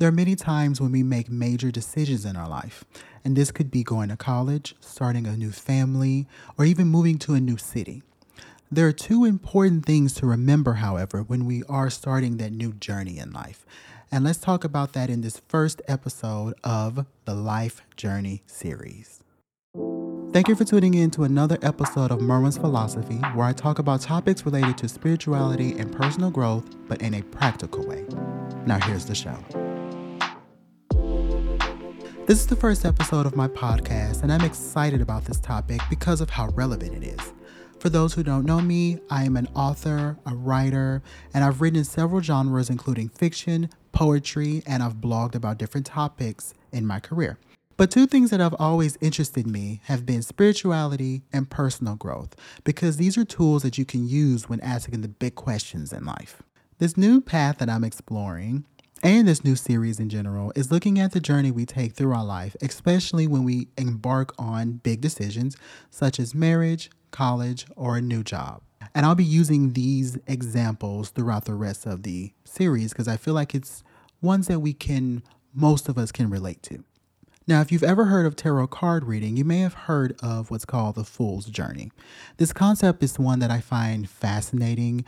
There are many times when we make major decisions in our life, and this could be going to college, starting a new family, or even moving to a new city. There are two important things to remember, however, when we are starting that new journey in life. And let's talk about that in this first episode of the Life Journey series. Thank you for tuning in to another episode of Merwin's Philosophy, where I talk about topics related to spirituality and personal growth, but in a practical way. Now, here's the show. This is the first episode of my podcast, and I'm excited about this topic because of how relevant it is. For those who don't know me, I am an author, a writer, and I've written in several genres, including fiction, poetry, and I've blogged about different topics in my career. But two things that have always interested me have been spirituality and personal growth, because these are tools that you can use when asking the big questions in life. This new path that I'm exploring and this new series in general is looking at the journey we take through our life, especially when we embark on big decisions such as marriage, college, or a new job. And I'll be using these examples throughout the rest of the series because I feel like it's ones that we can, most of us can relate to. Now, if you've ever heard of tarot card reading, you may have heard of what's called the Fool's Journey. This concept is one that I find fascinating,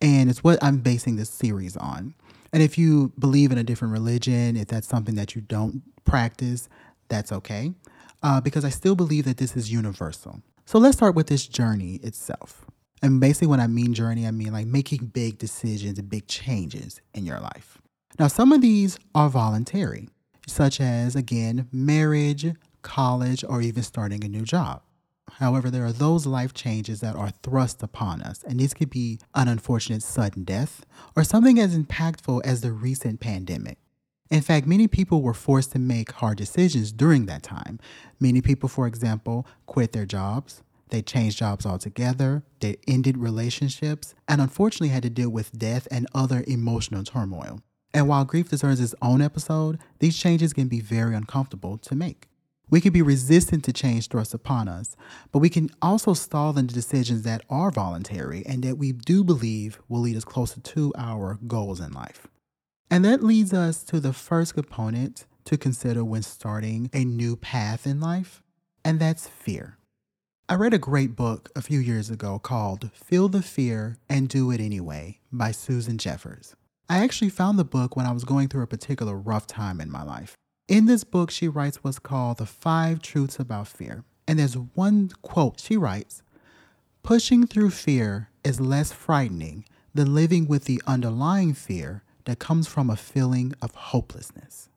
and it's what I'm basing this series on. And if you believe in a different religion, if that's something that you don't practice, that's okay. Uh, because I still believe that this is universal. So let's start with this journey itself. And basically, when I mean journey, I mean like making big decisions and big changes in your life. Now, some of these are voluntary, such as, again, marriage, college, or even starting a new job. However, there are those life changes that are thrust upon us, and these could be an unfortunate sudden death or something as impactful as the recent pandemic. In fact, many people were forced to make hard decisions during that time. Many people, for example, quit their jobs, they changed jobs altogether, they ended relationships, and unfortunately had to deal with death and other emotional turmoil. And while grief deserves its own episode, these changes can be very uncomfortable to make. We can be resistant to change thrust upon us, but we can also stall into decisions that are voluntary and that we do believe will lead us closer to our goals in life. And that leads us to the first component to consider when starting a new path in life, and that's fear. I read a great book a few years ago called Feel the Fear and Do It Anyway by Susan Jeffers. I actually found the book when I was going through a particular rough time in my life. In this book, she writes what's called the five truths about fear. And there's one quote she writes Pushing through fear is less frightening than living with the underlying fear that comes from a feeling of hopelessness.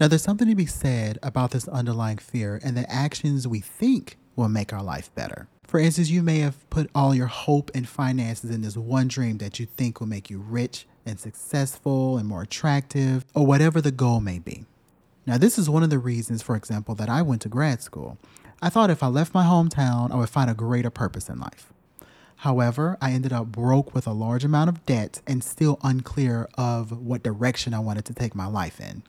Now, there's something to be said about this underlying fear and the actions we think will make our life better. For instance, you may have put all your hope and finances in this one dream that you think will make you rich and successful and more attractive, or whatever the goal may be. Now, this is one of the reasons, for example, that I went to grad school. I thought if I left my hometown, I would find a greater purpose in life. However, I ended up broke with a large amount of debt and still unclear of what direction I wanted to take my life in.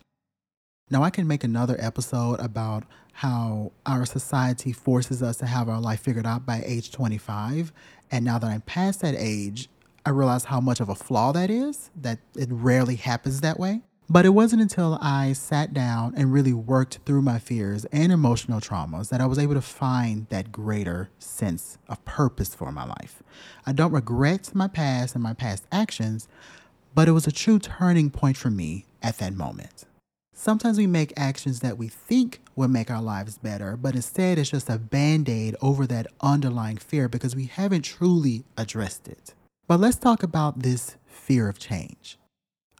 Now, I can make another episode about how our society forces us to have our life figured out by age 25. And now that I'm past that age, I realized how much of a flaw that is, that it rarely happens that way. But it wasn't until I sat down and really worked through my fears and emotional traumas that I was able to find that greater sense of purpose for my life. I don't regret my past and my past actions, but it was a true turning point for me at that moment. Sometimes we make actions that we think will make our lives better, but instead it's just a band aid over that underlying fear because we haven't truly addressed it. But let's talk about this fear of change.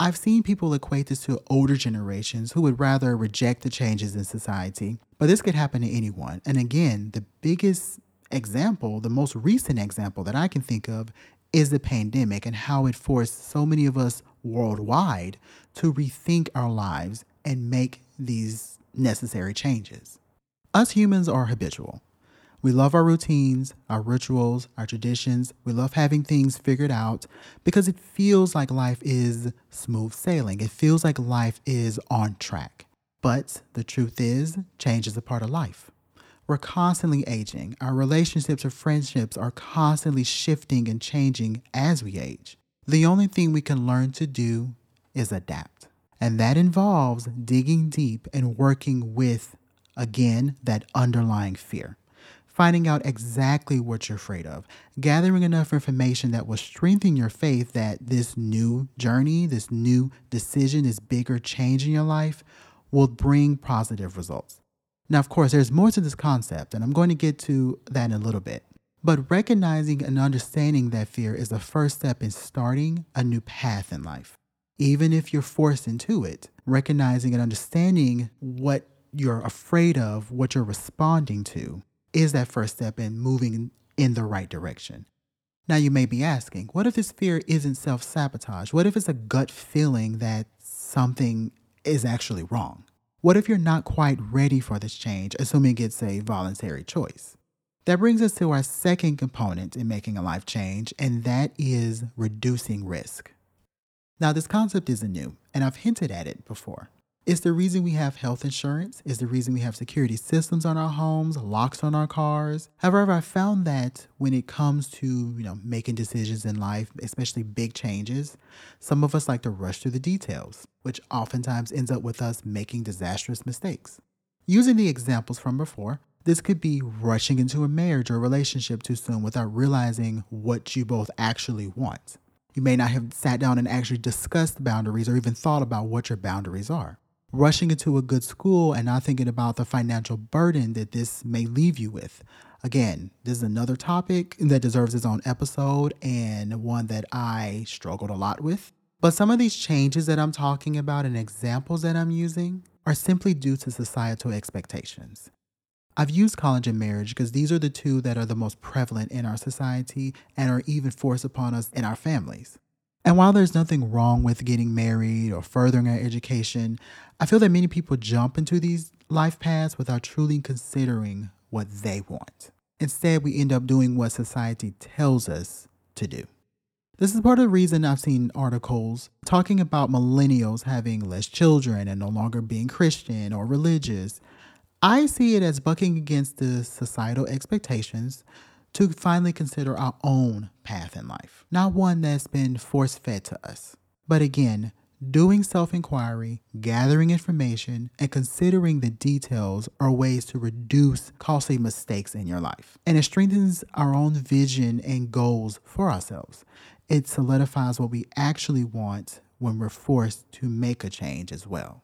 I've seen people equate this to older generations who would rather reject the changes in society, but this could happen to anyone. And again, the biggest example, the most recent example that I can think of is the pandemic and how it forced so many of us worldwide to rethink our lives and make these necessary changes. Us humans are habitual. We love our routines, our rituals, our traditions. We love having things figured out because it feels like life is smooth sailing. It feels like life is on track. But the truth is, change is a part of life. We're constantly aging. Our relationships or friendships are constantly shifting and changing as we age. The only thing we can learn to do is adapt. And that involves digging deep and working with, again, that underlying fear. Finding out exactly what you're afraid of, gathering enough information that will strengthen your faith that this new journey, this new decision, this bigger change in your life will bring positive results. Now, of course, there's more to this concept, and I'm going to get to that in a little bit. But recognizing and understanding that fear is the first step in starting a new path in life. Even if you're forced into it, recognizing and understanding what you're afraid of, what you're responding to, is that first step in moving in the right direction. Now, you may be asking, what if this fear isn't self sabotage? What if it's a gut feeling that something is actually wrong? What if you're not quite ready for this change, assuming it's a voluntary choice? That brings us to our second component in making a life change, and that is reducing risk. Now, this concept isn't new, and I've hinted at it before. It's the reason we have health insurance, it's the reason we have security systems on our homes, locks on our cars. However, I found that when it comes to, you know, making decisions in life, especially big changes, some of us like to rush through the details, which oftentimes ends up with us making disastrous mistakes. Using the examples from before, this could be rushing into a marriage or relationship too soon without realizing what you both actually want. You may not have sat down and actually discussed boundaries or even thought about what your boundaries are. Rushing into a good school and not thinking about the financial burden that this may leave you with. Again, this is another topic that deserves its own episode and one that I struggled a lot with. But some of these changes that I'm talking about and examples that I'm using are simply due to societal expectations. I've used college and marriage because these are the two that are the most prevalent in our society and are even forced upon us in our families. And while there's nothing wrong with getting married or furthering our education, I feel that many people jump into these life paths without truly considering what they want. Instead, we end up doing what society tells us to do. This is part of the reason I've seen articles talking about millennials having less children and no longer being Christian or religious I see it as bucking against the societal expectations to finally consider our own path in life, not one that's been force fed to us. But again, doing self inquiry, gathering information, and considering the details are ways to reduce costly mistakes in your life. And it strengthens our own vision and goals for ourselves. It solidifies what we actually want when we're forced to make a change as well.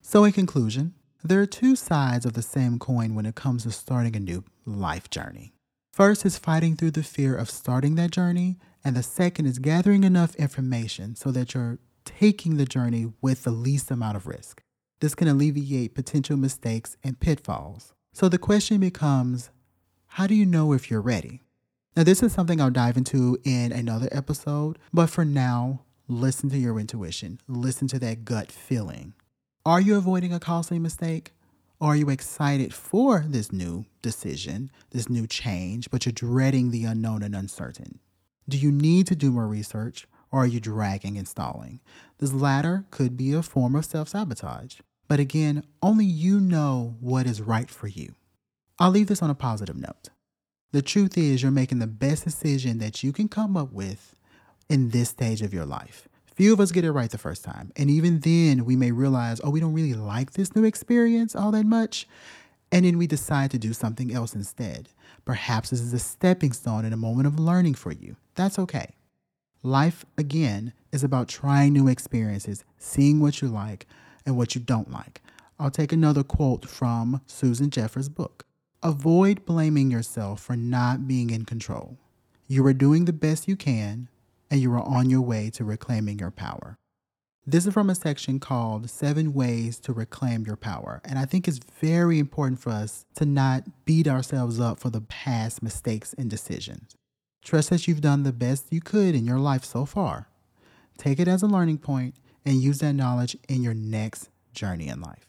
So, in conclusion, there are two sides of the same coin when it comes to starting a new life journey. First is fighting through the fear of starting that journey, and the second is gathering enough information so that you're taking the journey with the least amount of risk. This can alleviate potential mistakes and pitfalls. So the question becomes how do you know if you're ready? Now, this is something I'll dive into in another episode, but for now, listen to your intuition, listen to that gut feeling. Are you avoiding a costly mistake? Are you excited for this new decision, this new change, but you're dreading the unknown and uncertain? Do you need to do more research or are you dragging and stalling? This latter could be a form of self sabotage. But again, only you know what is right for you. I'll leave this on a positive note. The truth is, you're making the best decision that you can come up with in this stage of your life. Few of us get it right the first time. And even then, we may realize, oh, we don't really like this new experience all that much. And then we decide to do something else instead. Perhaps this is a stepping stone and a moment of learning for you. That's okay. Life, again, is about trying new experiences, seeing what you like and what you don't like. I'll take another quote from Susan Jeffers' book Avoid blaming yourself for not being in control. You are doing the best you can and you are on your way to reclaiming your power. This is from a section called Seven Ways to Reclaim Your Power. And I think it's very important for us to not beat ourselves up for the past mistakes and decisions. Trust that you've done the best you could in your life so far. Take it as a learning point and use that knowledge in your next journey in life.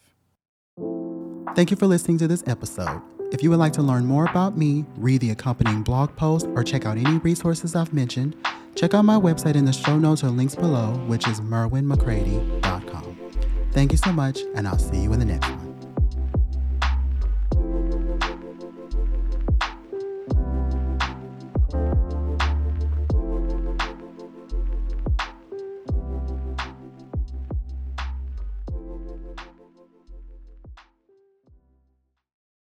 Thank you for listening to this episode. If you would like to learn more about me, read the accompanying blog post, or check out any resources I've mentioned, check out my website in the show notes or links below, which is merwinmccready.com. Thank you so much, and I'll see you in the next one.